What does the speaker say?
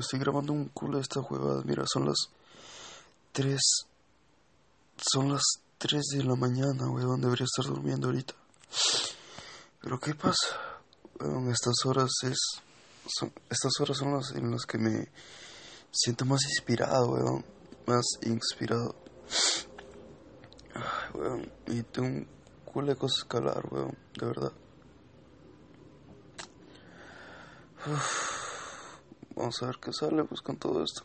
estoy grabando un culo de esta huevada. Mira, son las 3. Son las 3 de la mañana, weón. Debería estar durmiendo ahorita. Pero ¿qué pasa? Weón, estas horas es. Son, estas horas son las en las que me siento más inspirado, weón. Más inspirado. Ay, weón. Y tengo un culo de cosas que weón. De verdad. Uf. Vamos a ver qué sale pues con todo esto.